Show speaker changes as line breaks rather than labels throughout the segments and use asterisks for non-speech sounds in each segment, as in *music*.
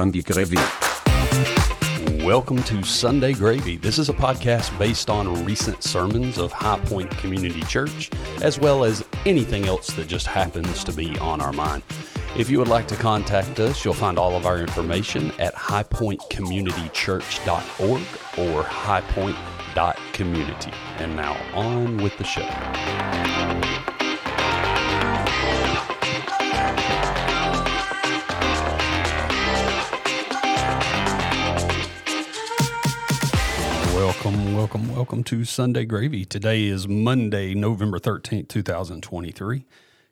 Sunday Gravy.
Welcome to Sunday Gravy. This is a podcast based on recent sermons of High Point Community Church, as well as anything else that just happens to be on our mind. If you would like to contact us, you'll find all of our information at highpointcommunitychurch.org or highpoint.community. And now on with the show. Welcome, welcome, welcome to Sunday Gravy. Today is Monday, November 13th, 2023.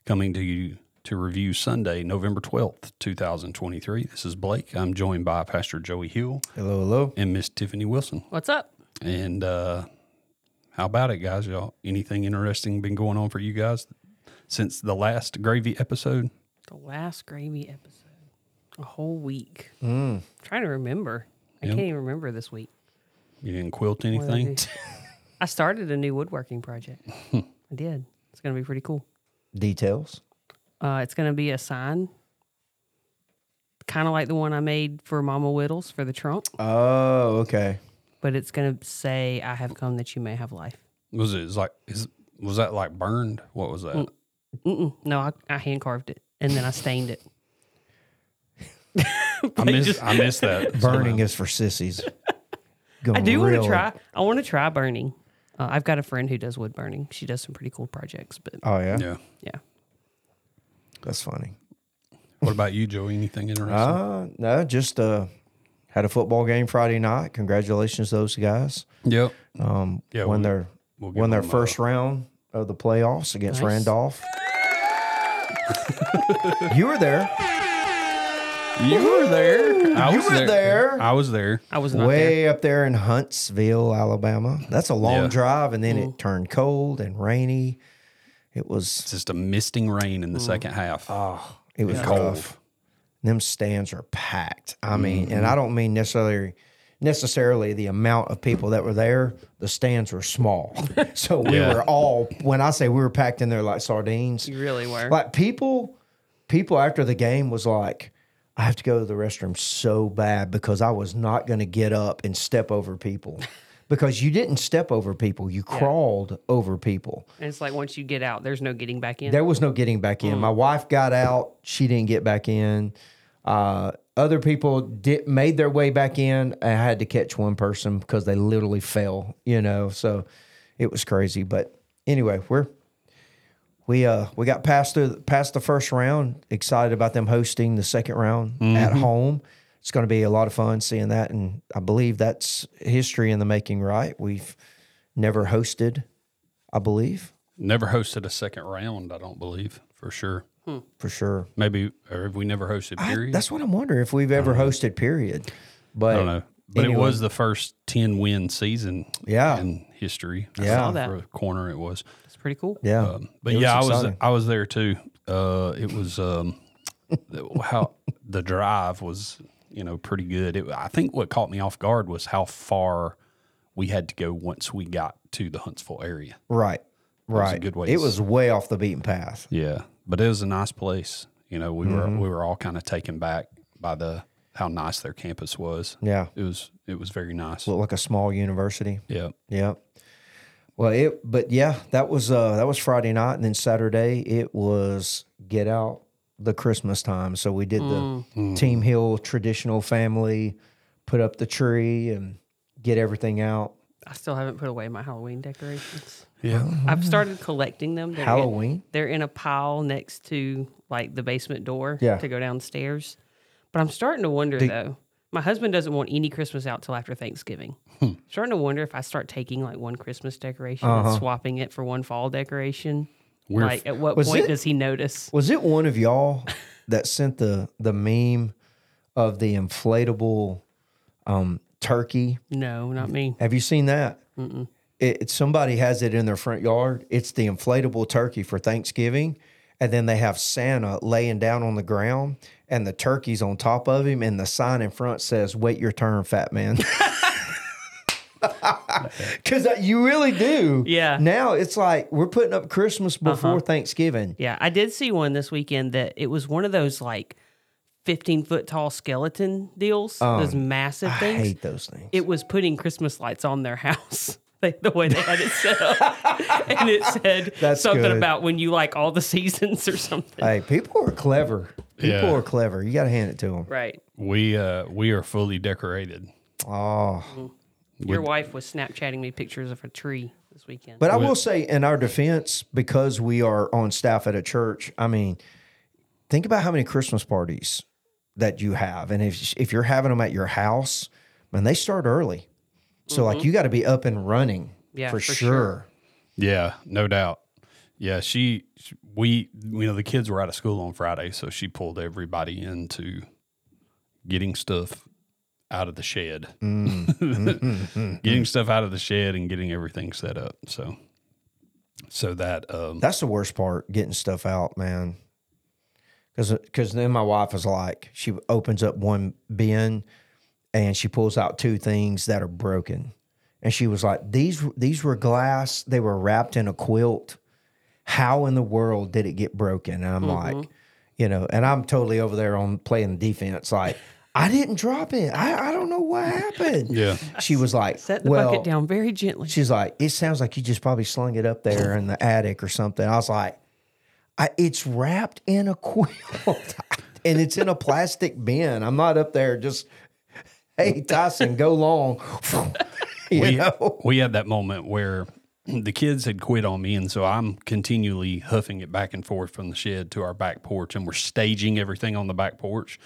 Coming to you to review Sunday, November 12th, 2023. This is Blake. I'm joined by Pastor Joey Hill
Hello, hello.
and Miss Tiffany Wilson.
What's up?
And uh, how about it, guys? Y'all, anything interesting been going on for you guys since the last Gravy episode?
The last gravy episode. A whole week. trying to remember. I
Yep.
can't even remember this week.
You didn't quilt
What did I
anything? *laughs*
I started a new woodworking project. I did. It's going to be pretty cool.
Details.
Uh, it's going to be a sign, kind of like the one I made for Mama Whittles for the trunk,
Oh, okay.
but it's going to say, I have come that you may have life.
Was it like, is, was that like burned? What was that?
Mm. Mm-mm. No, I, I hand carved it and then I stained it. *laughs*
I missed, I missed that.
Burning is for sissies.
I do want to try. I want to try burning. Uh, I've got a friend who does wood burning. She does some pretty cool projects, but
Oh yeah?
Yeah.
yeah.
that's funny.
What about you, Joey? Anything interesting?
Uh no, just uh had a football game Friday night. Congratulations to those guys.
yep.
Um
Yeah,
won
we-
their
we'll give
won their
them,
first round of the playoffs against
Nice.
Randolph. *laughs* you were there.
You were there. I
You
was
were there.
I was there.
I was not there.
Way up there in Huntsville, Alabama. That's a long
Yeah.
drive and then it turned cold and rainy. It was
It's just a misting rain
Mm.
in the second half.
Oh, it was
Cold.
rough. Them stands are packed. I mean, and I don't mean necessarily necessarily the amount of people that were there. The stands were small, *laughs* so we
Yeah.
were all. When I say we were packed in there like sardines,
You really were.
like people, people after the game was like, I have to go to the restroom so bad because I was not going to get up and step over people. *laughs* Because you didn't step over people, you crawled over people.
And it's like once you get out, there's no getting back in.
There was no getting back in. My wife got out; she didn't get back in. Uh, other people did made their way back in. I had to catch one person because they literally fell. You know, so it was crazy. But anyway, we're we uh we got past the past the first round. Excited about them hosting the second round at home. It's going to be a lot of fun seeing that, and I believe that's history in the making. Right? We've never hosted, I believe,
Never hosted a second round, I don't believe, for sure.
for sure.
Maybe, or have we never hosted,
I-
period?
that's what I'm wondering if we've ever hosted. Period. But
I don't know. But
anyway.
it was the first 10 win season
Yeah.
in history. I
Yeah.
Saw that.
For a corner, it was.
It's pretty cool.
Yeah,
Um, but
It was
yeah, I was. I was there too. Uh, it was um, how *laughs* the drive was, you know, pretty good. It, I think what caught me off guard was how far we had to go once we got to the Huntsville area.
right,
was a
right.
good way
It
to
was way off the beaten path.
Yeah, but it was a nice place. You know, we
Mm-hmm.
were we were all kind of taken back by the how nice their campus was.
Yeah,
It was it was very nice.
looked like a small university.
yeah.
Yeah. Well, it but yeah, that was uh that was Friday night, and then Saturday it was get out the Christmas time. So we did the Team Hill traditional family, put up the tree and get everything out.
I still haven't put away my Halloween decorations.
Yeah.
I've started collecting them. They're in-
Halloween.
they're in a pile next to like the basement door
Yeah.
to go downstairs. But I'm starting to wonder though. My husband doesn't want any Christmas out till after Thanksgiving.
Hmm.
starting to wonder if I start taking like one Christmas decoration
Uh-huh.
and swapping it for one fall decoration.
We're
like, at what point
it-
does he notice?
Was it one of y'all *laughs* that sent the the meme of the inflatable um, turkey?
No, not me.
Have you seen that? It, it- somebody has it in their front yard. It's the inflatable turkey for Thanksgiving, and then they have Santa laying down on the ground, and the turkey's on top of him, and the sign in front says, "Wait your turn, fat man." *laughs* *laughs* Because you really do.
Yeah.
Now it's like we're putting up Christmas before Thanksgiving.
Yeah, I did see one this weekend that it was one of those like 15 foot tall skeleton deals, those massive
Um, I
things.
hate those things.
It was putting Christmas lights on their *laughs* house. The way they had it set up, and it said
That's
something
good.
about when you like all the seasons or something.
hey, people are clever. People
Yeah.
are clever. You got to hand it to them.
Right.
We uh we are fully decorated.
Oh,
Your wife was Snapchatting me pictures of a tree this weekend.
But I will say, in our defense, because we are on staff at a church, I mean, think about how many Christmas parties that you have, and if if you're having them at your house, man, they start early. So like you got to be up and running
Yeah,
for,
for
sure.
sure.
Yeah, no doubt. Yeah, she, sh- we, you know, the kids were out of school on Friday, so she pulled everybody into getting stuff out of the shed, *laughs* getting stuff out of the shed and getting everything set up. So, so that, um,
That's the worst part, getting stuff out, man. Because because then my wife is like, she opens up one bin, and she pulls out two things that are broken, and she was like, these these were glass. They were wrapped in a quilt. How in the world did it get broken? And I'm mm-hmm. like, you know, and I'm totally over there on playing defense, like. I didn't drop it. I, I don't know what happened. *laughs*
yeah,
She was like,
Set the
well,
bucket down very gently.
She's like, it sounds like you just probably slung it up there in the attic or something. I was like, I, it's wrapped in a *laughs* quilt and it's in a plastic bin. I'm not up there just, hey, Tyson, go long. *laughs* you
we,
know?
we had that moment where *clears throat* the kids had quit on me, and so I'm continually huffing it back and forth from the shed to our back porch, and we're staging everything on the back porch.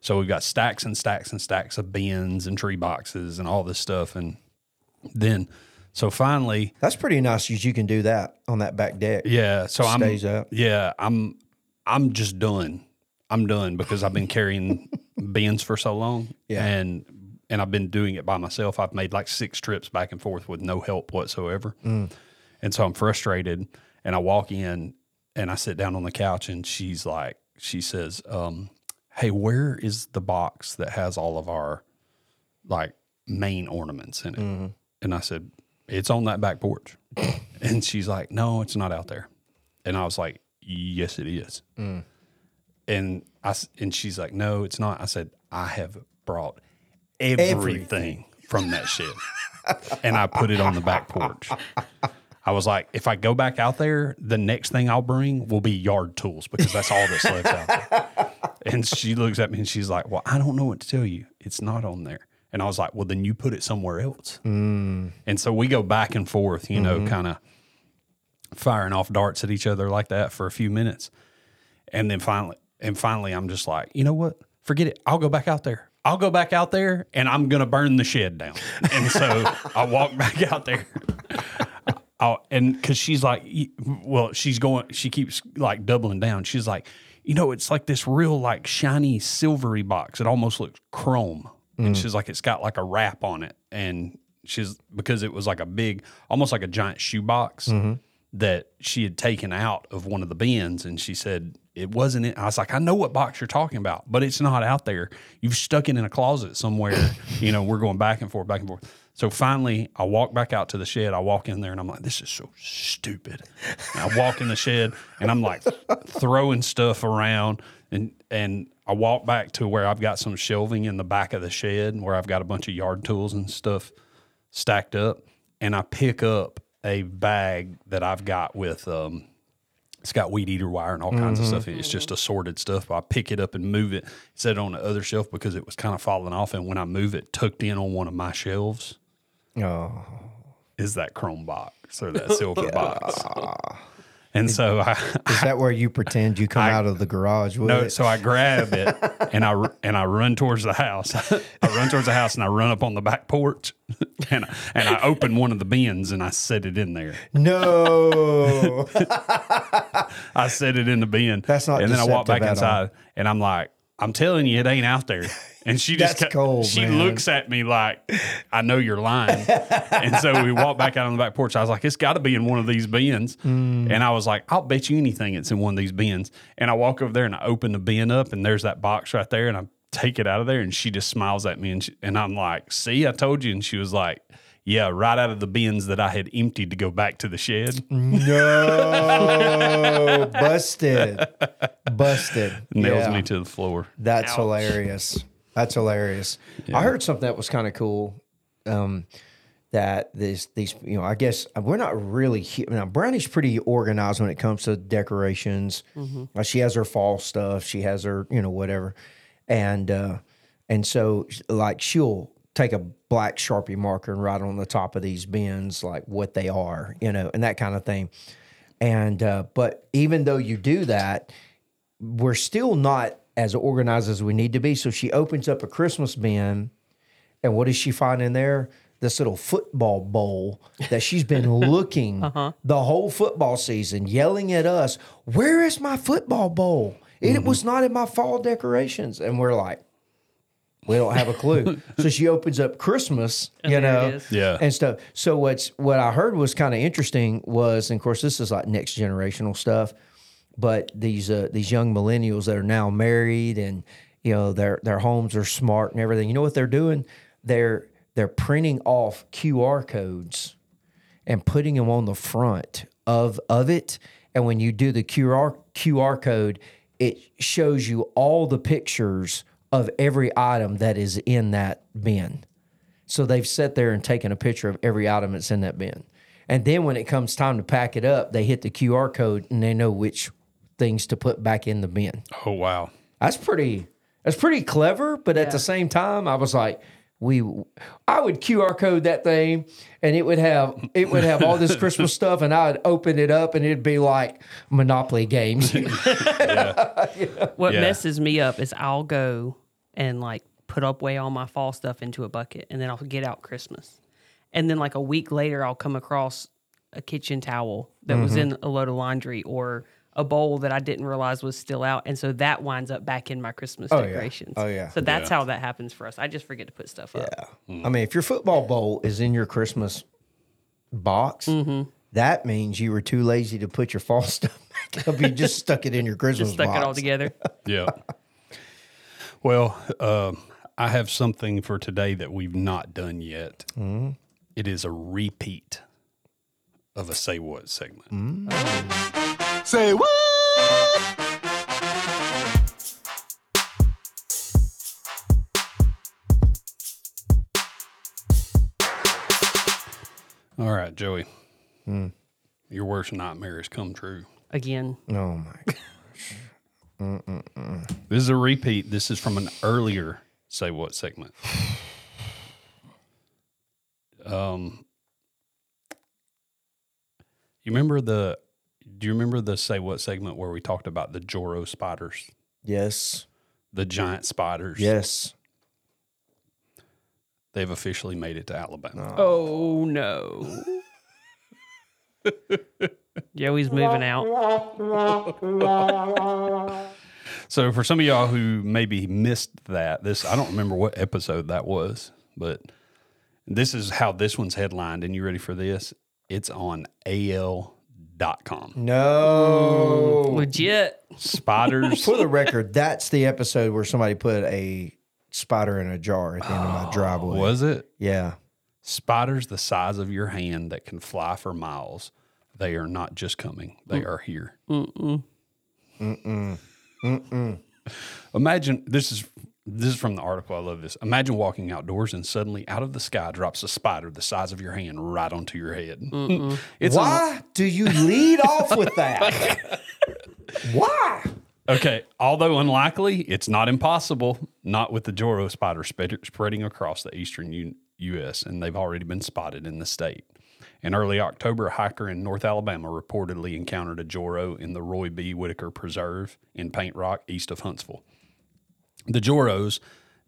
So we've got stacks and stacks and stacks of bins and tree boxes and all this stuff, and then so finally,
That's pretty nice that you can do that on that back deck.
yeah. So I'm
Stays up.
yeah. I'm I'm just done. I'm done because I've been carrying *laughs* bins for so long,
Yeah.
and and I've been doing it by myself. I've made like six trips back and forth with no help whatsoever,
Mm.
and so I'm frustrated. And I walk in and I sit down on the couch, and she's like, she says, um, "Hey, where is the box that has all of our like main ornaments in it?"
Mm-hmm.
And I said, "It's on that back porch." *coughs* and she's like, "No, it's not out there." And I was like, "Yes, it is."
Mm.
And I and she's like, "No, it's not." I said, "I have brought everything, from that shed, *laughs* and I put it on the back porch." I was like, "If I go back out there, the next thing I'll bring will be yard tools because that's all that's left out there." *laughs* And she looks at me and she's like, "Well, I don't know what to tell you. It's not on there." And I was like, "Well, then you put it somewhere else." Mm. And so we go back and forth, you know, mm-hmm. kind of firing off darts at each other like that for a few minutes. And then finally, and finally, I'm just like, you know what? Forget it. I'll go back out there. I'll go back out there and I'm going to burn the shed down. And so I walk *laughs* back out there. i and because she's like, well, she's going, she keeps like doubling down. She's like, you know, it's like this real like shiny silvery box. It almost looks chrome. And mm. she's like, it's got like a wrap on it. And she's because it was like a big, almost like a giant shoebox mm-hmm. That she had taken out of one of the bins. And she said, it wasn't it. I was like, I know what box you're talking about, but it's not out there. You've stuck it in a closet somewhere. *laughs* you know, we're going back and forth, back and forth. So finally, I walk back out to the shed. I walk in there and I'm like, this is so stupid. And I walk in the shed and I'm like throwing stuff around and and I walk back to where I've got some shelving in the back of the shed where I've got a bunch of yard tools and stuff stacked up. And I pick up a bag that I've got with um it's got weed eater wire and all kinds of stuff. It's just assorted stuff. I pick it up and move it, set it on the other shelf because it was kind of falling off. And when I move it, tucked in on one of my shelves
Oh,
is that chrome box or that *laughs* silver box. And so I,
is that where you pretend you come out of the garage with
no,
it?
so I grab it *laughs* and I and I run towards the house. *laughs* I run towards the house and I run up on the back porch *laughs* and I, and I open one of the bins and I set it in there.
no.
I set it in the bin.
That's not
And then I walk back
at all.
inside and I'm like, I'm telling you, it ain't out there. And she just
That's cold,
she
man.
looks at me like, I know you're lying. and so we walk back out on the back porch. I was like, it's got to be in one of these bins.
Mm.
And I was like, I'll bet you anything it's in one of these bins. And I walk over there and I open the bin up and there's that box right there. And I take it out of there and she just smiles at me and she, and I'm like, see, I told you. And she was like, Yeah, right out of the bins that I had emptied to go back to the shed.
No, busted, *laughs* busted.
Nails
Yeah.
me to the floor.
That's
Ouch.
hilarious. That's hilarious. I heard something that was kind of cool. Um, that this these you know I guess we're not really now Brownie's pretty organized when it comes to decorations. Uh, she has her fall stuff. She has her you know whatever, and uh, and so like she'll take a black sharpie marker and write on the top of these bins like what they are you know and that kind of thing. And uh, but even though you do that, we're still not as organized as we need to be. So she opens up a Christmas bin, and what does she find in there? This little football bowl that she's been *laughs* looking the whole football season, yelling at us, Where is my football bowl? It was not in my fall decorations. And we're like, we don't have a clue. *laughs* so she opens up Christmas, you know.
Yeah.
and stuff. So what's what I heard was kind of interesting was, and of course, this is like next generational stuff. But these uh, these young millennials that are now married and you know their their homes are smart and everything. You know what they're doing? They're they're printing off QR codes and putting them on the front of of it. And when you do the QR QR code, it shows you all the pictures of every item that is in that bin. So they've sat there and taken a picture of every item that's in that bin. And then when it comes time to pack it up, they hit the QR code and they know which things to put back in the bin.
Oh wow.
That's pretty that's pretty clever, but at the same time I was like we I would QR code that thing and it would have it would have all this *laughs* Christmas stuff and I would open it up and it'd be like Monopoly games. *laughs* *laughs*
What
Yeah.
messes me up is I'll go and like put up way all my fall stuff into a bucket and then I'll get out Christmas. And then like a week later I'll come across a kitchen towel that was
Mm-hmm.
in a load of laundry or a bowl that I didn't realize was still out. And so that winds up back in my Christmas
yeah.
decorations.
Oh, yeah.
So that's
Yeah.
how that happens for us. I just forget to put stuff up. Yeah.
I mean, if your football bowl is in your Christmas box,
Mm-hmm.
that means you were too lazy to put your fall *laughs* stuff back up. You just stuck it in your Christmas
Just stuck
box.
it all together. *laughs*
Yeah. well, um, I have something for today that we've not done yet. It is a repeat of a Say What segment.
Say what?
All right, Joey. Your worst nightmare has come true.
Again.
Oh my god.
This is a repeat. This is from an earlier Say What segment. *sighs* Um, you remember the? Do you remember the Say What segment where we talked about the Joro spiders,
Yes.
the giant spiders?
Yes.
they've officially made it to Alabama.
Oh no. Joey's moving out. *laughs*
So for some of y'all who maybe missed that, this I don't remember what episode that was, but this is how this one's headlined. And you ready for this? It's on AL.com.
No.
Legit.
Spiders.
For the record, that's the episode where somebody put a spider in a jar at the end of my *gasps* driveway.
was it?
Yeah.
Spiders the size of your hand that can fly for miles. They are not just coming; they mm. are here. Imagine this is this is from the article. I love this. Imagine walking outdoors and suddenly out of the sky drops a spider the size of your hand right onto your head. it's
Why do you lead off with that? *laughs* Why?
Okay, although unlikely, it's not impossible. Not with the Joro spider spread, spreading across the eastern U- U.S., and they've already been spotted in the state. In early October, a hiker in North Alabama reportedly encountered a Joro in the Roy B. Whitaker Preserve in Paint Rock, east of Huntsville. The Joros,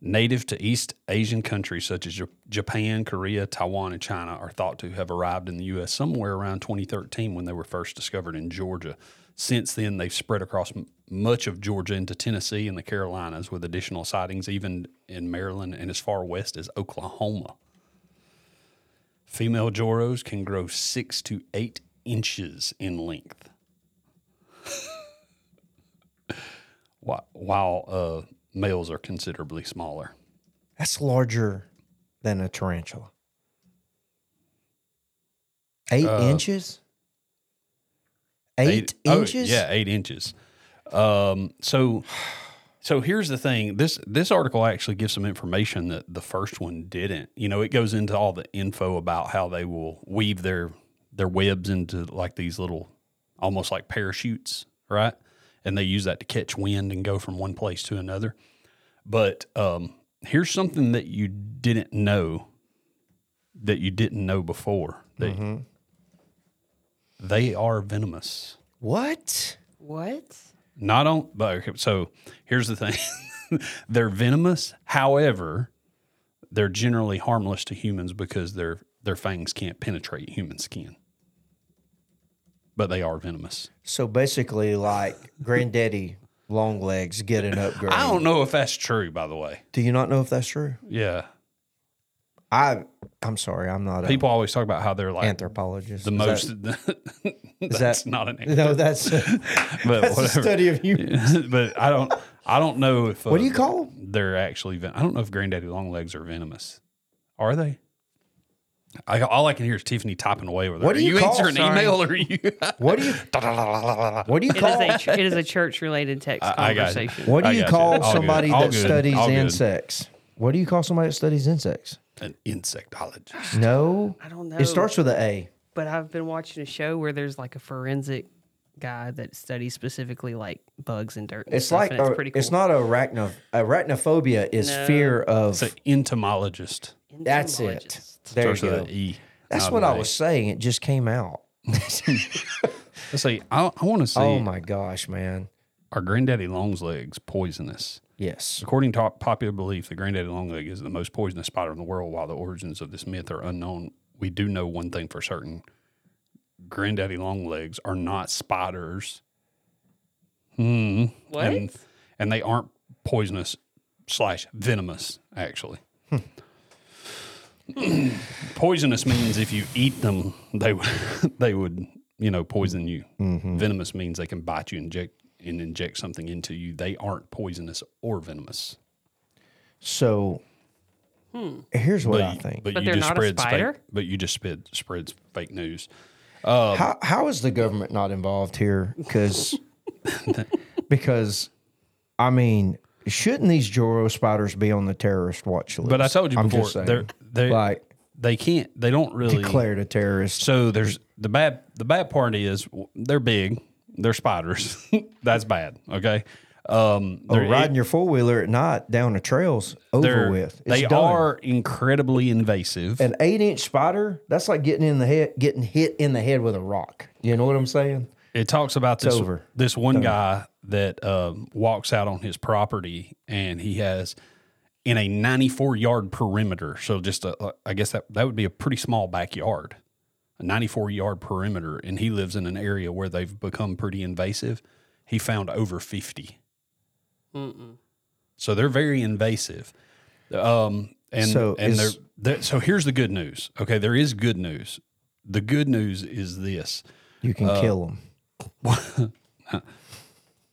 native to East Asian countries such as Japan, Korea, Taiwan, and China, are thought to have arrived in the U.S. somewhere around 2013 when they were first discovered in Georgia. Since then, they've spread across m- much of Georgia into Tennessee and the Carolinas, with additional sightings even in Maryland and as far west as Oklahoma. Female Joros can grow six to eight inches in length. *laughs* While uh, males are considerably smaller.
That's larger than a tarantula. Eight inches. Eight inches.
yeah, eight inches. Um, so, so here's the thing. This this article actually gives some information that the first one didn't. You know, it goes into all the info about how they will weave their their webs into like these little, almost like parachutes, right? And they use that to catch wind and go from one place to another. But um, here's something that you didn't know that you didn't know before. They, they are venomous.
What?
What?
Not on, but okay, so here's the thing: *laughs* they're venomous. However, they're generally harmless to humans because their their fangs can't penetrate human skin. But they are venomous.
So basically, like granddaddy long legs get an upgrade.
I don't know if that's true, by the way.
Do you not know if that's true?
Yeah,
I I'm sorry, I'm not a
people always talk about how they're like
anthropologist.
the
Is
most. *laughs*
that-
that's
that-
not an *laughs*
no, that's *laughs*
but
that's
whatever.
study of humans.
but I don't. I don't know if.
What do
uh,
you call 'em?
They're actually. Ven- I don't know if granddaddy longlegs are venomous. Are they? I, all I can hear is Tiffany typing away with her.
What do
are
you
you
call-
answering an
sorry.
email or are you? *laughs*
What do you *laughs* what do you
It is
call
a it is a church related text
I- I got
conversation.
what do
I
you
got you.
call somebody that
good.
studies insects? What do you call somebody that studies insects?
An insectologist.
No,
I don't know.
it starts with an A.
But I've been watching a show where there's like a forensic guy that studies specifically like bugs and dirt. And
It's
stuff,
like
and it's
a-
pretty cool.
it's not arachno arachnophobia is
No.
fear of.
It's an entomologist.
That's it.
Entomologist.
There you
with
go.
an E.
That's
not
what
an
I
A.
was saying. It just came out. *laughs*
Let's see. I, I want to see.
Oh my gosh, man!
Are granddaddy longlegs poisonous?
Yes.
According to popular belief, the granddaddy longleg is the most poisonous spider in the world. While the origins of this myth are unknown, we do know one thing for certain: granddaddy longlegs are not spiders. Hmm.
What?
And, and they aren't poisonous slash venomous. Actually, *clears throat* poisonous means if you eat them, they would *laughs* they would you know poison you. Mm-hmm. Venomous means they can bite you, inject and inject something into you. They aren't poisonous or venomous.
So hmm. here's what I think.
But,
But
you just
not a
spread
spider?
Fake, but you just spread spreads fake news.
how um, how is the government not involved here? Because *laughs* because I mean, shouldn't these Joro spiders be on the terrorist watch list?
But I told you before, they're they
like
they can't they don't really
declared a terrorist.
So there's the bad the bad part is they're big, they're spiders. *laughs* That's bad. Okay. Um,
Oh,
they're,
riding your four wheeler at night down the trails over with. It's
They
done.
are incredibly invasive.
an eight inch spider. That's like getting in the head, getting hit in the head with a rock. You know what I'm saying?
It talks about this this one guy that um, walks out on his property and he has in a 94 yard perimeter. So just a, I guess that that would be a pretty small backyard, a 94 yard perimeter, and he lives in an area where they've become pretty invasive. He found over 50. Mm-mm. So they're very invasive. Um, and
So
and
is-
they're, they're so here's the good news. Okay, there is good news. The good news is this.
You can
Uh,
kill them. *laughs*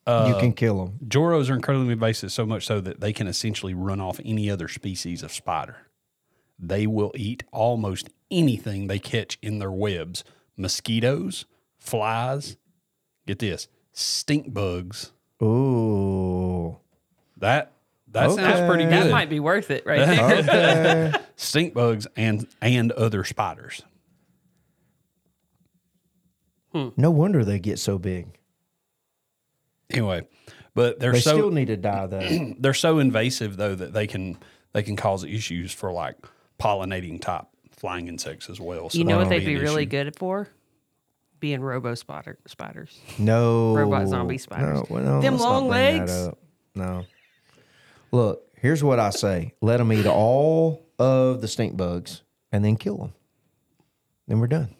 Uh,
you can kill them.
Joros are incredibly invasive, so much so that they can essentially run off any other species of spider. They will eat almost anything they catch in their webs mosquitoes, flies, get this, stink bugs.
Ooh.
That that sounds pretty good.
That might be worth it right there.
Okay. *laughs*
stink bugs and and other spiders.
no wonder they get so big.
Anyway, but they're
They
so
still need to die though. *clears throat*
they're so invasive though that they can they can cause issues for like pollinating type flying insects as well. So
You know what they'd be
an
really
issue.
good for? Being robo spider spiders.
No.
Robot zombie spiders.
No, well, no,
Them long
bring that
legs?
up. No. Look, here's what I say: let them eat all of the stink bugs and then kill them. Then we're done.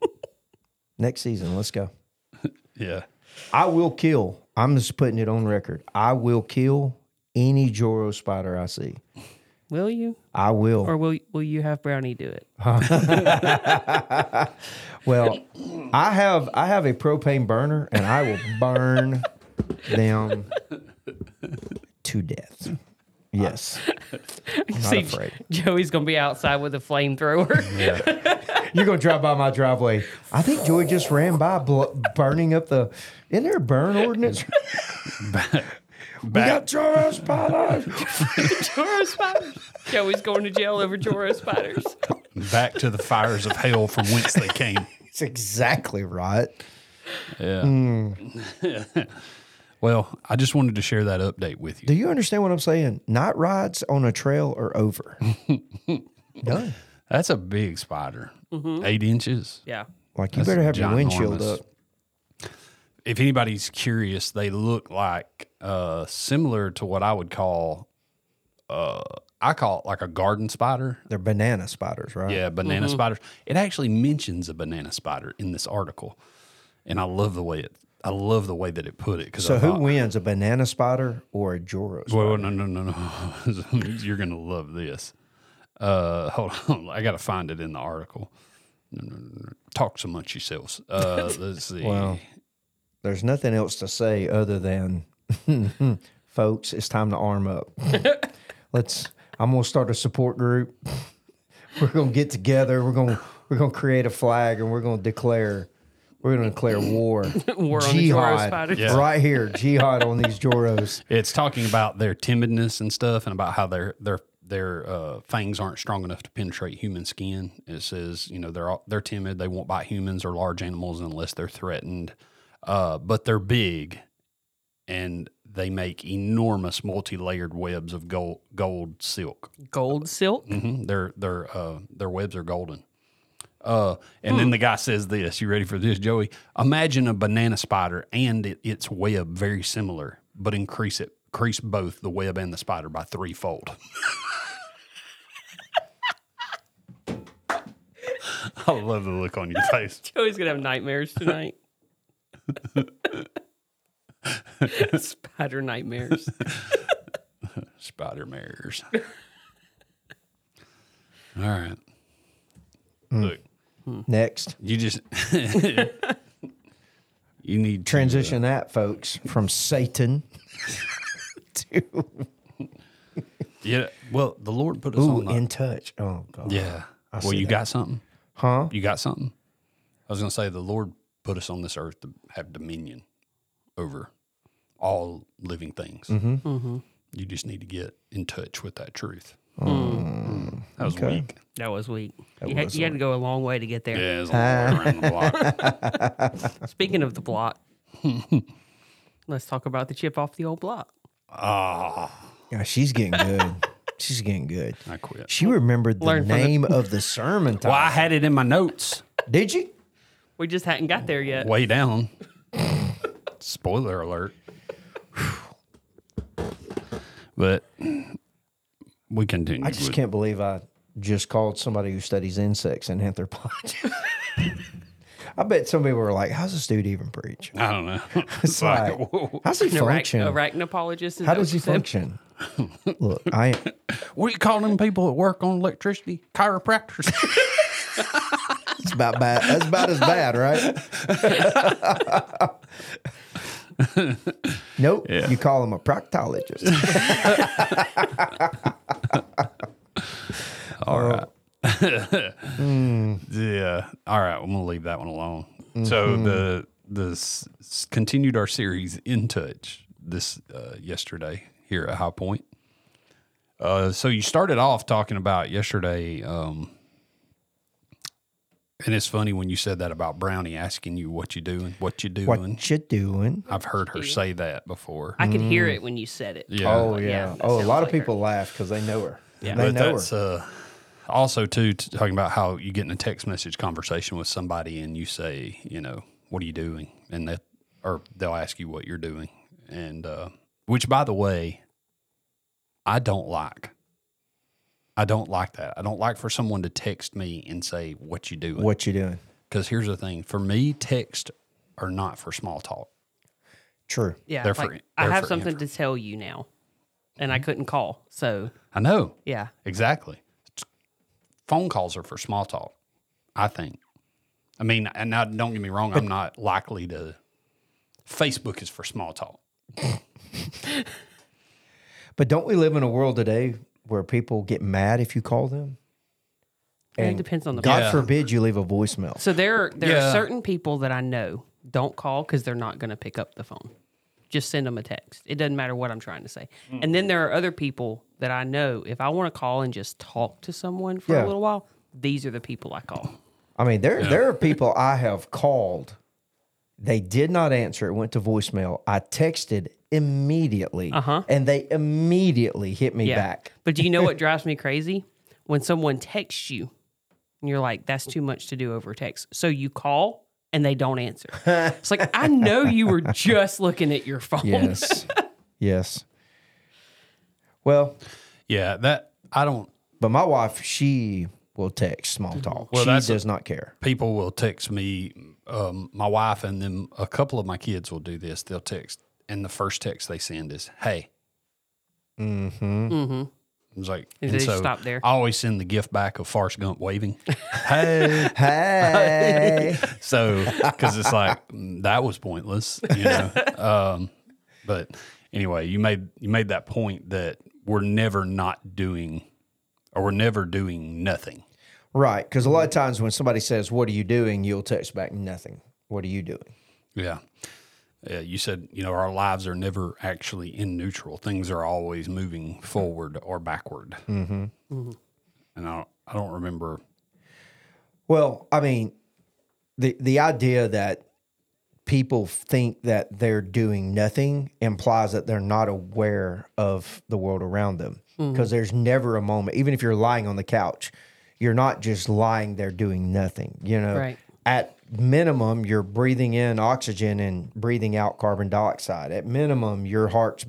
*laughs* Next season, let's go. *laughs*
Yeah.
I will kill. I'm just putting it on record. I will kill any Joro spider I see.
Will you?
I will.
Or will will you have Brownie do it? *laughs*
Well, I have I have a propane burner and I will burn them to death. Yes. I'm not
See,
afraid.
Joey's gonna be outside with a flamethrower.
You're gonna drive by my driveway. I think Joy just ran by, bl- burning up the. Isn't there a burn ordinance? *laughs* we got Joro spiders. *laughs*
Joro spiders. Joey's going to jail over Joro spiders.
Back to the fires of hell from whence they came. *laughs*
It's exactly right.
Yeah. Hmm. well, I just wanted to share that update with you.
Do
you.
you understand what I'm saying? Night rides on a trail are over. Done.
That's a big spider, mm-hmm. eight inches.
Yeah.
Like you
That's
better have your windshield
ginormous.
up.
If anybody's curious, they look like uh, similar to what I would call, uh, I call it like a garden spider.
They're banana spiders, right?
Yeah, banana spiders. It actually mentions a banana spider in this article, and I love the way it. I love the way that it put it. Because
So who wins, a banana spider or a Joro spider?
Well, no, no, no, no. *laughs* You're gonna love this. Uh, hold on, *laughs* I got to find it in the article. No, no, no, no. Talk so much yourselves. Uh, *laughs* let's see.
Well, There's nothing else to say other than, *laughs* folks, it's time to arm up. *laughs* Let's. I'm gonna start a support group. We're gonna get together. We're gonna we're gonna create a flag and we're gonna declare we're gonna declare war. *laughs*
War on the
jihad.
Yeah.
right here, jihad on these Joros.
It's talking about their timidness and stuff, and about how their their their uh, fangs aren't strong enough to penetrate human skin. It says, you know, they're all, they're timid. They won't bite humans or large animals unless they're threatened. Uh, but they're big, and they make enormous multi-layered webs of gold gold silk.
Gold silk.
hmm Their their uh, their webs are golden. Uh, and then the guy says this. You ready for this, Joey? Imagine a banana spider and it, its web very similar, but increase it increase both the web and the spider by threefold. *laughs* I love the look on your *laughs* face.
Joey's gonna have nightmares tonight. *laughs* Spider nightmares. *laughs*
Spider mares. All right. Hmm. Look,
Next,
you just *laughs* you need to, uh,
transition that, folks, from Satan to
Yeah. Well, the Lord put us
ooh,
on the
in touch. Oh God.
Yeah. well,
see
you
that.
got something?
Huh?
You got something? I was going to say the Lord put us on this earth to have dominion over all living things.
Mm-hmm.
You just need to get in touch with that truth. Mm. That was
okay.
weak.
That was weak. You had, you had to go a long way to get there.
Yeah, it was a long way around the block. *laughs* *laughs*
Speaking of the block, *laughs* let's talk about the chip off the old block.
Ah,
Yeah, she's getting good. she's getting good.
I quit.
She remembered the
Learn from the-
name of the sermon
Well, I had it in my notes
Did you?
We just hadn't got there yet.
way down. Spoiler alert. But we continue.
I just
with-
can't believe I just called somebody who studies insects an anthropologist. *laughs* I bet some people were like, "How's this dude even preach?
I don't know. *laughs*
It's like,
whoa.
how's he
An arach-
function?
arachnopologist. is
How
that
does
what
he
you said?
function?" Look, I
What do you call them people that work on electricity? Chiropractors. *laughs*
it's about bad. That's about as bad, right? *laughs* nope. You call him a proctologist. *laughs*
All right. *laughs* Yeah. All right. I'm gonna leave that one alone. So the the s- s- continued our series in touch this uh, yesterday here at High Point. Uh, so you started off talking about yesterday, um, and it's funny when you said that about Brownie asking you what you doing, what you doing.
what you doing?
I've heard her say that before.
I could hear it when you said it.
Yeah.
Oh
yeah,
yeah. Oh, a
sounds
lot of
like her.
people laugh because they know her.
Yeah.
they
but
know
that's
her.
uh, also too t- talking about how you get in a text message conversation with somebody and you say, you know, what are you doing, and that, or they'll ask you what you're doing, and uh, which, by the way, I don't like. I don't like that. I don't like for someone to text me and say what you doing.
What you doing?
Because here's the thing: for me, text are not for small talk.
True.
Yeah,
They're
like,
for-
I
they're
have
for
something
info.
to tell you now, and I mm-hmm. couldn't call. So
I know.
yeah,
Exactly. Phone calls are for small talk, I think. I mean, and now don't get me wrong, I'm not *laughs* likely to. Facebook is for small talk.
But don't we live in a world today where people get mad if you call them?
And it depends on the
God
Yeah.
forbid you leave a voicemail.
So there, there
Yeah.
are certain people that I know don't call because they're not going to pick up the phone. Just send them a text. It doesn't matter what I'm trying to say. Mm. And then there are other people that I know. If I want to call and just talk to someone for
Yeah.
a little while, these are the people I call.
I mean, there there are people I have called. They did not answer. It went to voicemail. I texted immediately,
Uh-huh.
and they immediately hit me
Yeah.
back.
But do you know what *laughs* drives me crazy? When someone texts you and you're like, that's too much to do over text. So you call and they don't answer. it's like, I know you were *laughs* just looking at your phone.
Yes, *laughs* yes. Well,
Yeah, that I don't.
but my wife, she will text small talk.
Well,
she
that's a-
does not care.
People will text me. Um, my wife and then a couple of my kids will do this. They'll text, and the first text they send is "Hey."
Mm-hmm.
I was like,
And
and
they
so
stop there.
I always send the gift back of Forrest Gump waving. *laughs* hey,
Hey, *laughs*
so because it's like mm, that was pointless, you know. *laughs* um, but anyway, you made you made that point that we're never not doing, or we're never doing nothing.
right? Because a lot of times when somebody says, "What are you doing?" you'll text back, "Nothing." What are you doing?
Yeah. Yeah, you said you know our lives are never actually in neutral. Things are always moving forward or backward. Mm-hmm. And I don't, I don't remember.
Well, I mean, the the idea that people think that they're doing nothing implies that they're not aware of the world around them. Mm-hmm. Because there's never a moment, even if you're lying on the couch, you're not just lying there doing nothing. You know,
Right.
at minimum, you're breathing in oxygen and breathing out carbon dioxide. At minimum, your heart's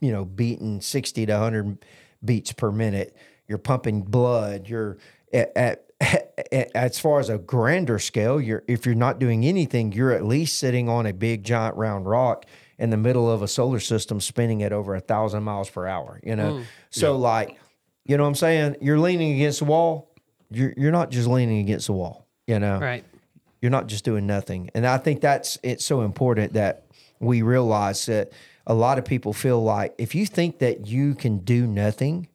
you know, beating 60 to 100 beats per minute. You're pumping blood. You're at, at- *laughs* as far as a grander scale, you're if you're not doing anything, you're at least sitting on a big giant round rock in the middle of a solar system spinning at over a thousand miles per hour. You know, mm. so like, you know what I'm saying? You're leaning against the wall. You're you're not just leaning against the wall. You know,
Right.
you're not just doing nothing. And I think that's it's so important that we realize that a lot of people feel like if you think that you can do nothing,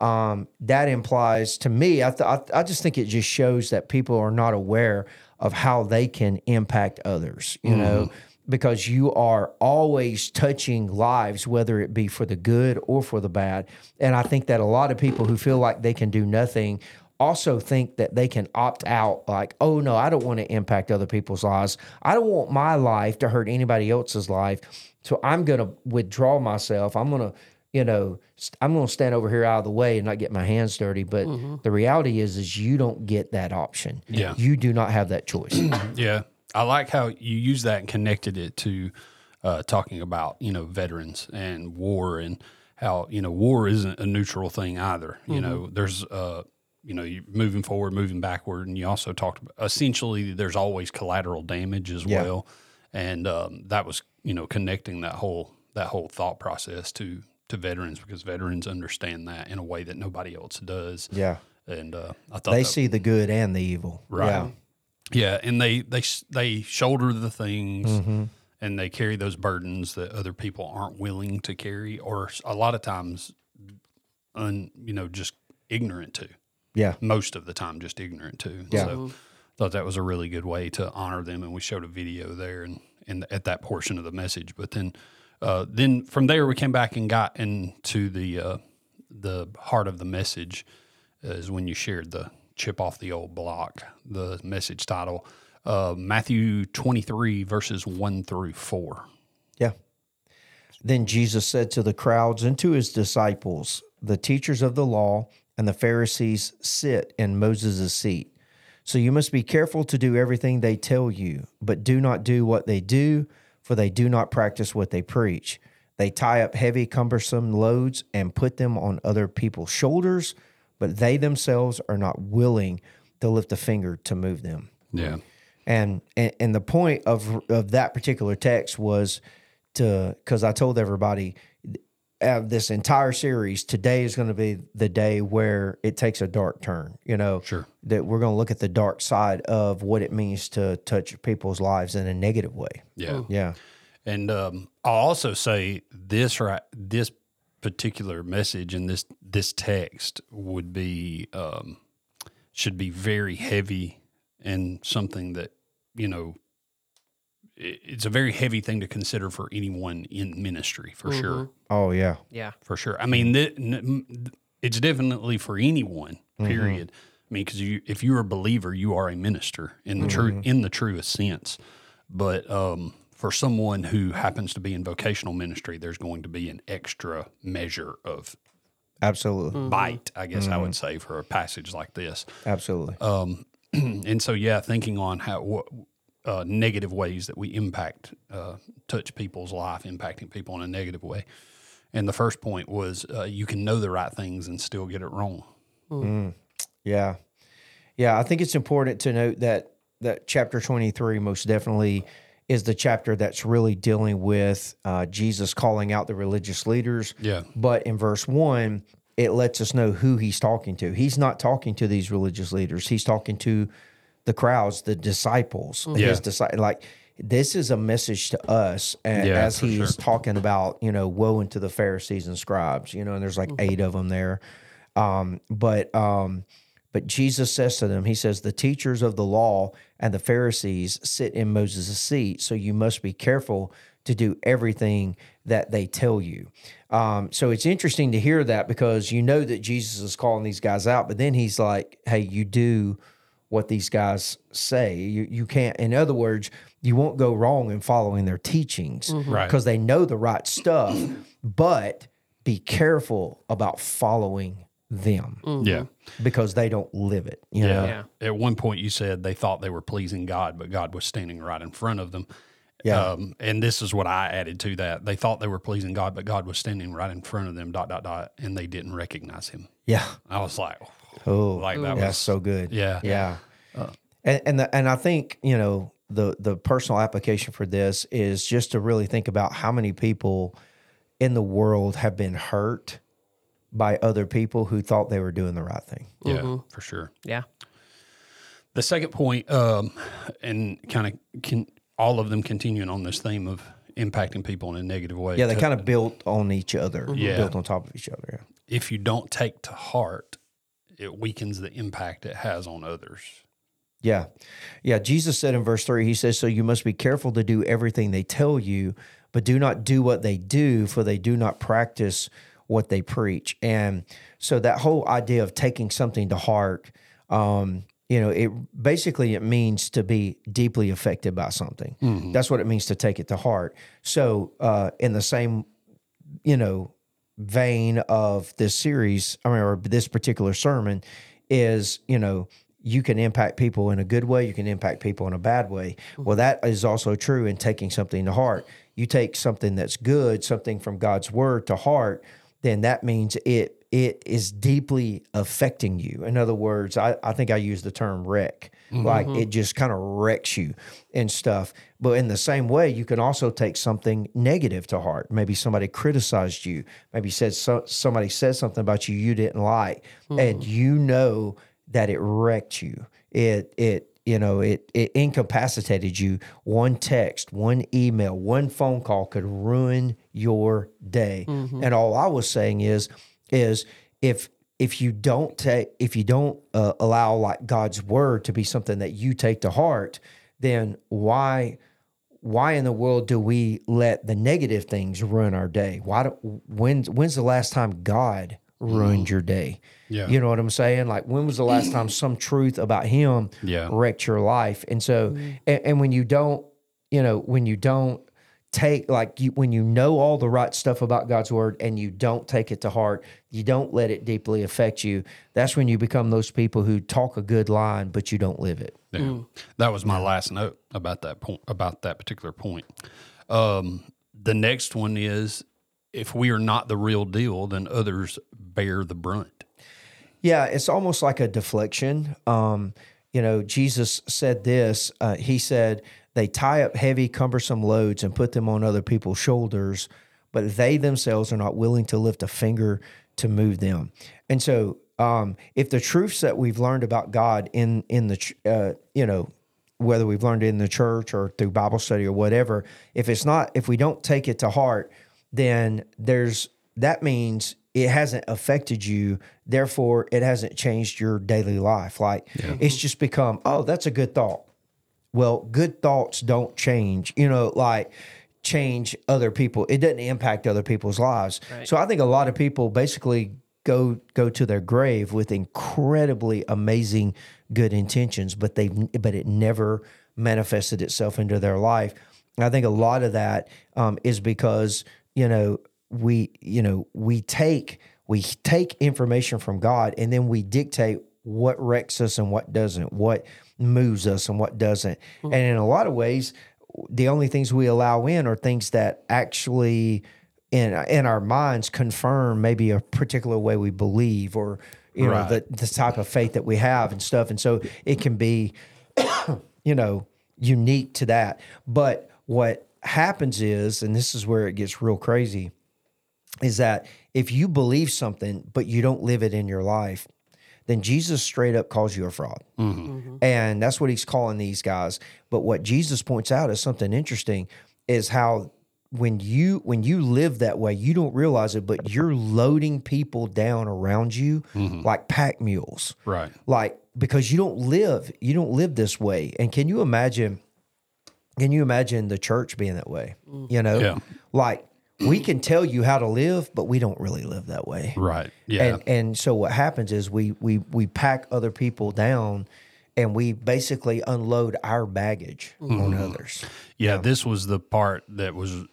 um, that implies to me, I, th- I, I just think it just shows that people are not aware of how they can impact others, you know, because you are always touching lives, whether it be for the good or for the bad. And I think that a lot of people who feel like they can do nothing also think that they can opt out like oh no i don't want to impact other people's lives. I don't want my life to hurt anybody else's life. So i'm going to withdraw myself. I'm going to you know st- i'm going to stand over here out of the way and not get my hands dirty but the reality is is you don't get that option
Yeah.
you do not have that choice *clears throat*
Yeah, I like how you use that and connected it to uh, talking about you know veterans and war and how you know war isn't a neutral thing either. You know, there's uh, you know you moving forward, moving backward, and you also talked about essentially there's always collateral damage as
Yeah.
well, and um, that was you know connecting that whole that whole thought process to to veterans because veterans understand that in a way that nobody else does.
yeah
And uh, I thought
they
that,
see the good and the evil
Right.
yeah
yeah, and they they they shoulder the things
Mm-hmm.
and they carry those burdens that other people aren't willing to carry, or a lot of times, un you know, just ignorant to.
yeah
Most of the time, just ignorant to.
Yeah.
So, thought that was a really good way to honor them, and we showed a video there and and at that portion of the message. But then, uh, then from there we came back and got into the uh, the heart of the message is when you shared the chip off the old block, the message title, uh, Matthew 23, verses 1 through 4.
Yeah. Then Jesus said to the crowds and to his disciples, The teachers of the law and the Pharisees sit in Moses' seat. So you must be careful to do everything they tell you, but do not do what they do, for they do not practice what they preach. They tie up heavy, cumbersome loads and put them on other people's shoulders, but they themselves are not willing to lift a finger to move them.
Yeah.
And and, and the point of of that particular text was to because I told everybody uh, this entire series today is going to be the day where it takes a dark turn. You know,
Sure.
that we're going to look at the dark side of what it means to touch people's lives in a negative way.
Yeah.
Yeah,
And um, I'll also say this right this particular message and this this text would be um, should be very heavy and something that you know i- it's a very heavy thing to consider for anyone in ministry for mm-hmm. sure.
Oh yeah.
Yeah.
for sure. I mean th- n- it's definitely for anyone mm-hmm. period. I mean because you if you're a believer you are a minister in the true mm-hmm. in the truest sense. But um for someone who happens to be in vocational ministry there's going to be an extra measure of
Absolutely.
bite i guess i would say for a passage like this.
Absolutely.
Um, *clears throat* and so yeah thinking on how what uh, negative ways that we impact uh, touch people's life impacting people in a negative way and the first point was uh, you can know the right things and still get it wrong
Yeah. Yeah, I think it's important to note that that chapter 23 most definitely is the chapter that's really dealing with uh, Jesus calling out the religious leaders.
Yeah.
But in verse 1, it lets us know who he's talking to. He's not talking to these religious leaders. He's talking to the crowds, the disciples,
Yeah.
his disciples. Like this is a message to us a-
Yeah,
as he's
sure.
talking about, you know, woe unto the Pharisees and scribes, you know, and there's like eight of them there. Um, but um, but Jesus says to them, He says, The teachers of the law and the Pharisees sit in Moses' seat, so you must be careful to do everything that they tell you. Um, so it's interesting to hear that because you know that Jesus is calling these guys out, but then he's like, Hey, you do what these guys say. You you can't in other words, you won't go wrong in following their teachings
Right.
because they know the right stuff, but be careful about following them
yeah
because they don't live it. You know?
yeah at one point you said they thought they were pleasing god but god was standing right in front of them
Yeah.
um, and this is what i added to that they thought they were pleasing god but god was standing right in front of them dot dot dot and they didn't recognize him
Yeah.
i was like
Oh,
like that
that's
was
so good.
yeah
Yeah. Uh. and and, the, and I think, you know, the the personal application for this is just to really think about how many people in the world have been hurt by other people who thought they were doing the right thing.
yeah mm-hmm. for sure
Yeah.
The second point, um, and kind of can all of them continuing on this theme of impacting people in a negative way.
Yeah, they kind of built on each other, mm-hmm.
Yeah.
built on top of each other. Yeah.
if you don't take to heart, it weakens the impact it has on others.
Yeah. Yeah. Jesus said in verse three, he says, So you must be careful to do everything they tell you, but do not do what they do, for they do not practice what they preach. And so that whole idea of taking something to heart, um, you know, it basically it means to be deeply affected by something. That's what it means to take it to heart. So uh, in the same, you know, vein of this series, I mean, or this particular sermon, is you know you can impact people in a good way, you can impact people in a bad way. Mm-hmm. Well, that is also true in taking something to heart. You take something that's good, something from God's word to heart, then that means it it is deeply affecting you. In other words, I, I think I use the term wreck. Like mm-hmm. it just kind of wrecks you and stuff. But in the same way, you can also take something negative to heart. Maybe somebody criticized you. Maybe said so, somebody said something about you you didn't like, and mm-hmm. you know that it wrecked you. It it you know it it incapacitated you. One text, one email, one phone call could ruin your day. Mm-hmm. And all I was saying is is if if you don't take if you don't uh, allow like God's word to be something that you take to heart, then why why in the world do we let the negative things ruin our day? Why do, when when's the last time God ruined your day?
Yeah.
You know what I'm saying? Like when was the last *clears throat* time some truth about him
Yeah.
wrecked your life? And so and, and when you don't, you know, when you don't take like you when you know all the right stuff about God's word and you don't take it to heart, you don't let it deeply affect you, that's when you become those people who talk a good line but you don't live it.
Yeah. That was my last note about that point about that particular point. Um, the next one is if we are not the real deal, then others bear the brunt.
Yeah, it's almost like a deflection. Um, you know, Jesus said this. Uh, he said, They tie up heavy, cumbersome loads and put them on other people's shoulders, but they themselves are not willing to lift a finger to move them. And so, um, if the truths that we've learned about God in in the uh, you know whether we've learned it in the church or through Bible study or whatever, if it's not if we don't take it to heart, then there's that means it hasn't affected you. Therefore, it hasn't changed your daily life. Like it's just become, oh, that's a good thought. Well, good thoughts don't change, you know, like change other people. It doesn't impact other people's lives. So I think a lot of people basically go go to their grave with incredibly amazing good intentions, but they but it never manifested itself into their life. And I think a lot of that um, is because you know we you know we take we take information from God and then we dictate what wrecks us and what doesn't, what moves us and what doesn't. Hmm. And in a lot of ways, the only things we allow in are things that actually in in our minds confirm maybe a particular way we believe or you know the the type of faith that we have and stuff. And so it can be *coughs* you know, unique to that. But what happens is, and this is where it gets real crazy, is that if you believe something but you don't live it in your life, then Jesus straight up calls you a fraud. Mm-hmm. Mm-hmm. And that's what he's calling these guys. But what Jesus points out is something interesting is how when you when you live that way, you don't realize it, but you're loading people down around you mm-hmm. like pack mules
Right.
like because you don't live you don't live this way and can you imagine can you imagine the church being that way mm. you know
Yeah.
like we can tell you how to live but we don't really live that way
Right. Yeah.
and and so what happens is we we we pack other people down and we basically unload our baggage on others
Yeah, this was the part that was,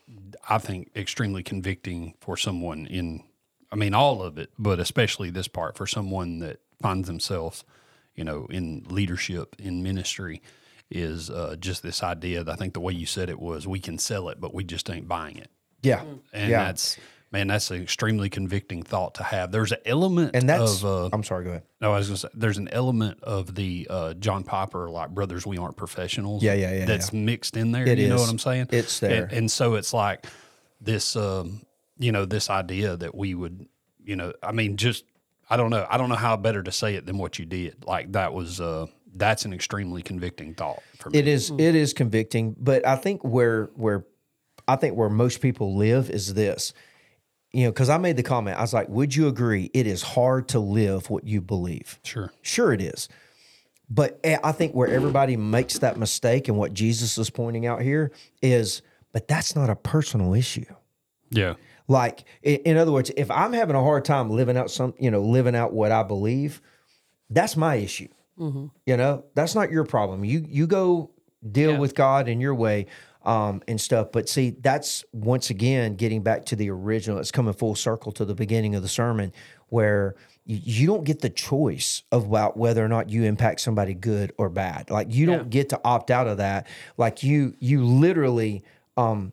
I think, extremely convicting for someone in, I mean, all of it, but especially this part for someone that finds themselves, you know, in leadership, in ministry, is uh, just this idea that I think the way you said it was we can sell it, but we just ain't buying it.
Yeah
And
yeah
that's, man, that's an extremely convicting thought to have. There's an element
and that's
of, uh,
i'm sorry go ahead
no, I was going to say there's an element of the uh, John Piper, like brothers, we aren't professionals.
Yeah, yeah, yeah,
That's mixed in there.
It
you know what I'm saying?
It's there.
and, and so it's like this, um, you know, this idea that we would, you know, I mean, just I don't know, I don't know how better to say it than what you did. Like that was, uh, that's an extremely convicting thought for me.
It is it is convicting, but I think where where I think where most people live is this. You know, because I made the comment, I was like, "Would you agree? It is hard to live what you believe."
Sure.
Sure, it is. But eh, I think where everybody makes that mistake, and what Jesus is pointing out here is, but that's not a personal issue.
Yeah.
Like, in other words, if I'm having a hard time living out some, you know, living out what I believe, that's my issue. You know, that's not your problem. You you go deal with God in your way um, and stuff. But see, that's once again getting back to the original. It's coming full circle to the beginning of the sermon, where you, you don't get the choice about whether or not you impact somebody good or bad. Like you don't get to opt out of that. Like you you literally. Um,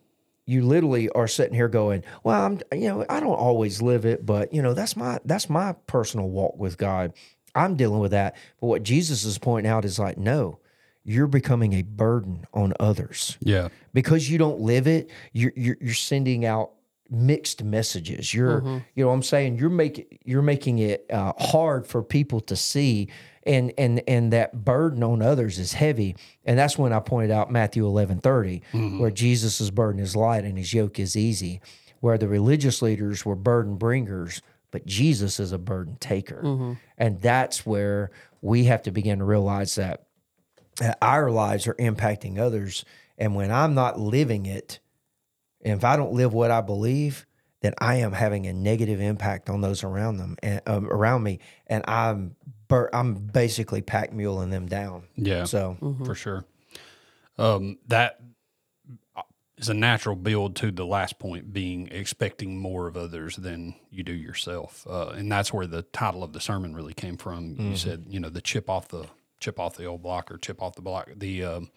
you literally are sitting here going, "Well, I'm, you know, I don't always live it, but you know, that's my that's my personal walk with God. I'm dealing with that." But what Jesus is pointing out is like, no, you're becoming a burden on others
Yeah.
because you don't live it. You're you're, you're sending out mixed messages. You're mm-hmm. you know what I'm saying you're making you're making it uh, hard for people to see. And, and and that burden on others is heavy, and that's when I pointed out Matthew eleven mm-hmm. where Jesus' burden is light and his yoke is easy, where the religious leaders were burden bringers, but Jesus is a burden taker, mm-hmm. and that's where we have to begin to realize that that our lives are impacting others. And when I'm not living it, and if I don't live what I believe, then I am having a negative impact on those around them and um, around me, and I'm bur- I'm basically pack muling them down.
Yeah.
So
for sure. Um, that is a natural build to the last point being expecting more of others than you do yourself, uh, and that's where the title of the sermon really came from. You said, you know, the chip off the chip off the old block or chip off the block. The um,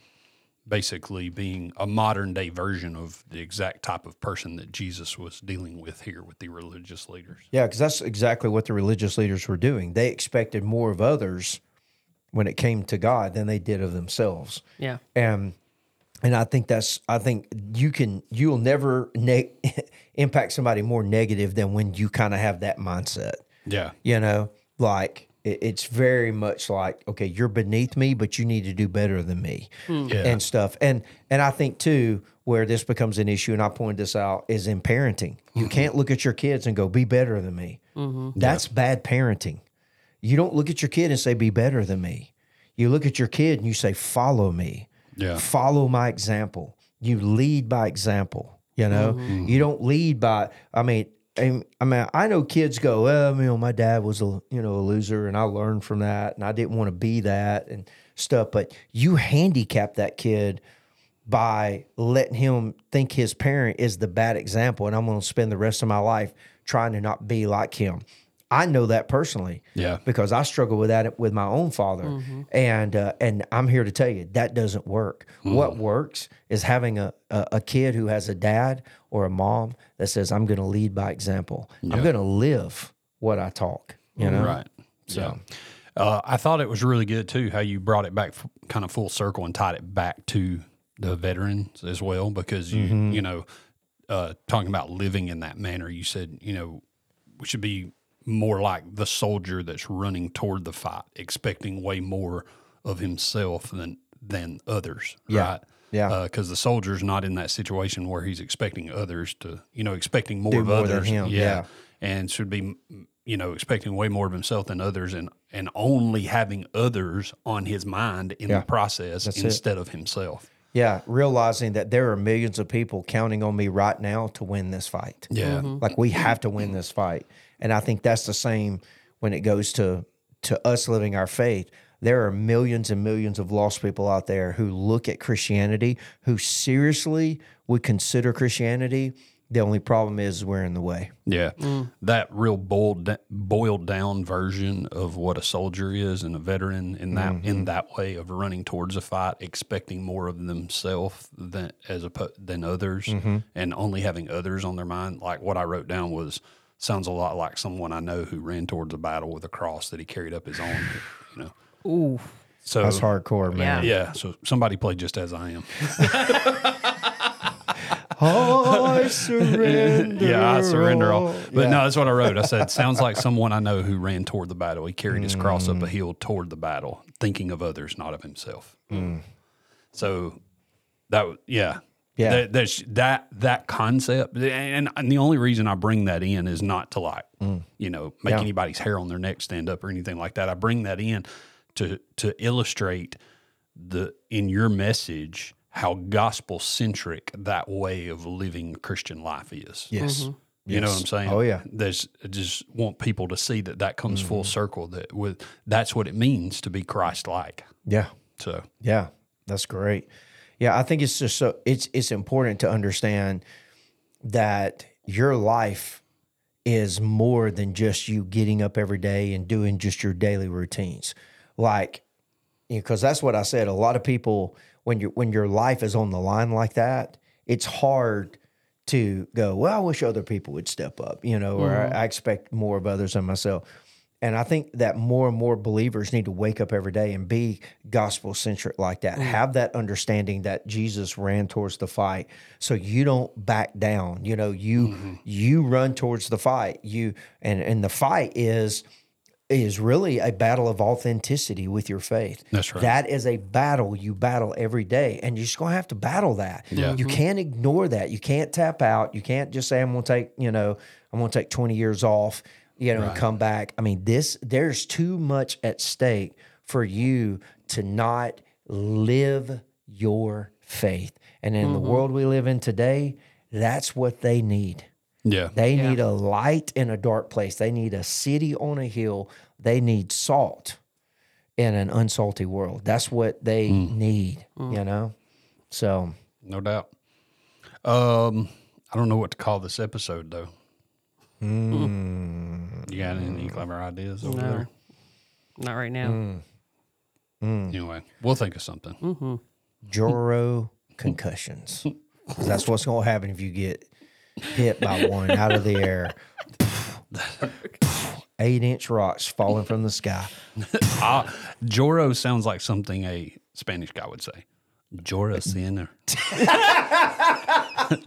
basically being a modern day version of the exact type of person that Jesus was dealing with here with the religious leaders.
yeah, because that's exactly what the religious leaders were doing. They expected more of others when it came to God than they did of themselves.
Yeah.
and and I think that's I think you can you'll never ne- *laughs* impact somebody more negative than when you kind of have that mindset.
Yeah.
You know, like it, it's very much like okay, you're beneath me, but you need to do better than me hmm.
Yeah.
and stuff. And and I think too where this becomes an issue, and I point this out, is in parenting. You hmm. can't look at your kids and go, "Be better than me." Mm-hmm. That's bad parenting. You don't look at your kid and say, "Be better than me." You look at your kid and you say, "Follow me."
Yeah.
Follow my example. You lead by example. You know, mm-hmm. you don't lead by. I mean, I mean, I know kids go, well, you know, my dad was a you know a loser, and I learned from that, and I didn't want to be that and stuff. But you handicap that kid by letting him think his parent is the bad example, and I'm going to spend the rest of my life trying to not be like him. I know that personally,
Yeah.
because I struggle with that with my own father, and uh, and I'm here to tell you that doesn't work. What works is having a, a a kid who has a dad or a mom that says, "I'm going to lead by example. I'm going to live what I talk." You know,
Right. So, uh, I thought it was really good too how you brought it back f- kind of full circle and tied it back to the veterans as well because you
Mm-hmm.
you know uh, talking about living in that manner. You said you know we should be more like the soldier that's running toward the fight, expecting way more of himself than than others.
Yeah.
Right.
Yeah.
Uh, because the soldier's not in that situation where he's expecting others to, you know, expecting more
Do
of
more than
others.
him, yeah.
And should be, you know, expecting way more of himself than others and, and only having others on his mind in
Yeah.
the process
it.
instead of himself.
Yeah, realizing that there are millions of people counting on me right now to win this fight.
Yeah. Mm-hmm.
Like we have to win this fight. And I think that's the same when it goes to to us living our faith. There are millions and millions of lost people out there who look at Christianity, who seriously would consider Christianity. The only problem is we're in the way.
Yeah, that real boiled boiled down version of what a soldier is and a veteran in that
Mm-hmm.
in that way of running towards a fight, expecting more of themselves than as oppo- than others,
Mm-hmm.
and only having others on their mind. Like what I wrote down was sounds a lot like someone I know who ran towards a battle with a cross that he carried up his own. You know,
Ooh,
so
That's hardcore, man.
Yeah, so somebody played just as I am. *laughs*
I surrender.
Yeah, I surrender all.
all.
But
Yeah.
no, that's what I wrote. I said, sounds like someone I know who ran toward the battle. He carried his cross up a
Mm.
hill toward the battle, thinking of others, not of himself.
Mm.
So that, w- yeah.
Yeah.
That, there's that that concept, and, and the only reason I bring that in is not to like, you know, make
Mm. Yeah.
anybody's hair on their neck stand up or anything like that. I bring that in to to illustrate the in your message how gospel centric that way of living Christian life is.
Yes.
You know what I'm saying?
Oh, yeah.
There's I just want people to see that that comes full circle. That with that's what it means to be Christ-like.
Yeah.
So
Yeah, that's great. Yeah, I think it's just so it's it's important to understand that your life is more than just you getting up every day and doing just your daily routines. Like because that's what I said. A lot of people when you when your life is on the line like that, it's hard to go, well, I wish other people would step up, you know, or I, I expect more of others than myself. And I think that more and more believers need to wake up every day and be gospel centric like that. Mm. Have that understanding that Jesus ran towards the fight, so you don't back down. You know, you mm-hmm. you run towards the fight. You and and the fight is is really a battle of authenticity with your faith.
That's right.
That is a battle you battle every day, and you're just going to have to battle that.
Yeah.
You mm-hmm. can't ignore that. You can't tap out. You can't just say, "I'm going to take," you know, "I'm going to take 20 years off," you know, and come back. I mean, this there's too much at stake for you to not live your faith. And in the mm-hmm. world we live in today, that's what they need.
yeah,
They need a light in a dark place. They need a city on a hill. They need salt in an unsalty world. That's what they mm. need, mm. you know? So,
no doubt. Um, I don't know what to call this episode though. Hmm. You got any mm. clever ideas over
no,
there?
not right now. Mm. Mm.
Anyway, we'll think of something. Mm-hmm.
Joro concussions. 'Cause *laughs* that's what's going to happen if you get hit by one out of the air. *laughs* Eight inch rocks falling from the sky. *laughs*
Ah, Joro sounds like something a Spanish guy would say. Joro sinner.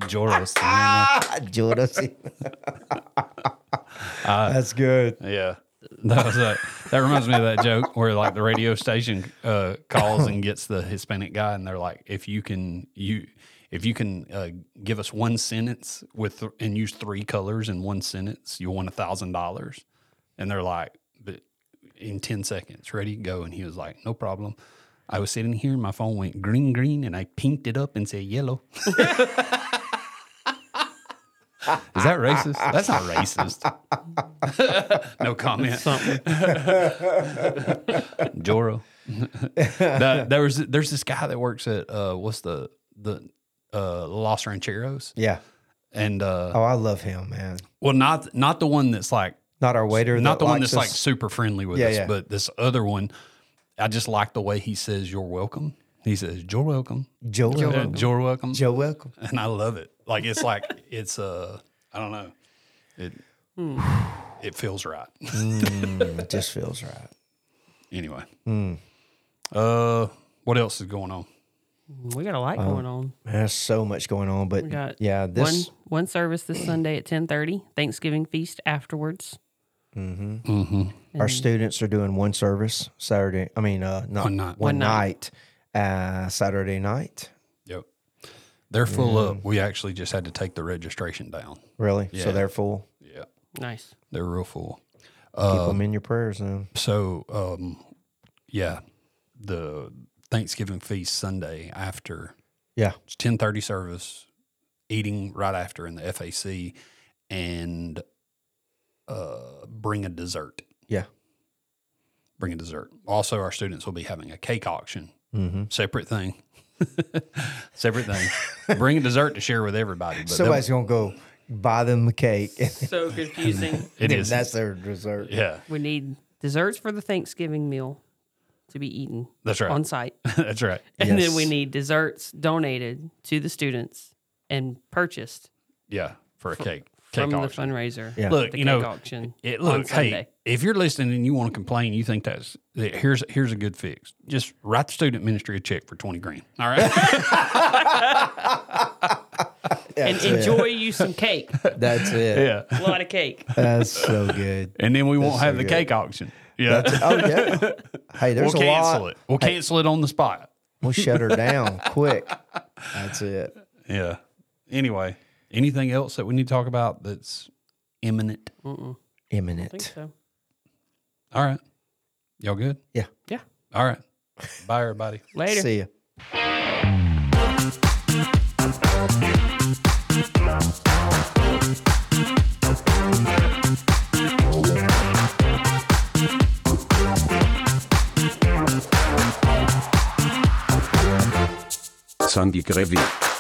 Joro sinner.
Joro. That's good.
Yeah. That was a, that reminds me of that joke where like the radio station uh, calls and gets the Hispanic guy and they're like, if you can you if you can uh, give us one sentence with and use three colors in one sentence, you'll win a thousand dollars. And they're like, but in ten seconds, ready, go. And he was like, no problem. I was sitting here, my phone went green, green, and I pinked it up and said yellow. *laughs* *laughs* Is that racist? That's not racist. *laughs* no comment. Something. *laughs* Joro. The- there was there's this guy that works at uh what's the the uh Los Rancheros
Yeah.
and uh
Oh, I love him, man.
well not not the one that's like
Not our waiter.
not the one
likes
that's like super friendly with
Yeah,
us,
yeah.
but this other one, I just like the way he says "you're welcome." He says "you're welcome,"
Joe.
Yeah,
Welcome.
"you're welcome,"
Joe, welcome.
and I love it. Like it's like it's uh I don't know, it it feels right.
It just feels right.
anyway,
Hmm.
uh, what else is going on?
We got a lot going on.
Man, There's so much going on, but
We got
yeah, this
one one service this Sunday at ten thirty. Thanksgiving feast afterwards. Mm-hmm. Mm-hmm.
our students are doing one service Saturday. I mean, uh, not
One night.
one
One night.
night, uh, Saturday night.
Yep, they're full up. We actually just had to take the registration down.
Really?
Yeah.
So they're full.
Yeah,
Nice.
they're real full.
Keep them in your prayers, then.
So, um, yeah, the Thanksgiving feast Sunday after
Yeah.
it's ten thirty service, eating right after in the FAC, and uh, bring a dessert.
Yeah.
Bring a dessert. Also, our students will be having a cake auction.
Mm-hmm.
Separate thing. Separate thing. bring a dessert to share with everybody. But they'll-
Somebody's gonna go buy them a cake.
So confusing.
It is.
That's their dessert.
yeah,
we need desserts for the Thanksgiving meal to be eaten
that's right.
on site. *laughs*
that's right.
And then we need desserts donated to the students and purchased
Yeah, for a cake. Cake
from
auction.
the fundraiser.
Yeah.
Look,
the
you know,
auction.
It,
on
look, hey, if you're listening and you want to complain, you think that's that here's here's a good fix. Just write the student ministry a check for twenty grand. All right, *laughs*
and
it.
enjoy you some cake.
That's it.
yeah,
A lot of cake.
That's so good.
and then we won't have
so
the cake auction. Yeah,
Oh yeah. *laughs* Hey,
we'll
there's a
cancel
lot.
it. We'll cancel it on the spot.
We'll shut her down *laughs* quick. That's it.
Yeah. Anyway, anything else that we need to talk about that's imminent?
I
Imminent.
think so.
All right, y'all good?
Yeah.
Yeah.
All right, bye everybody. *laughs*
Later.
See ya.
Sandy Grevi.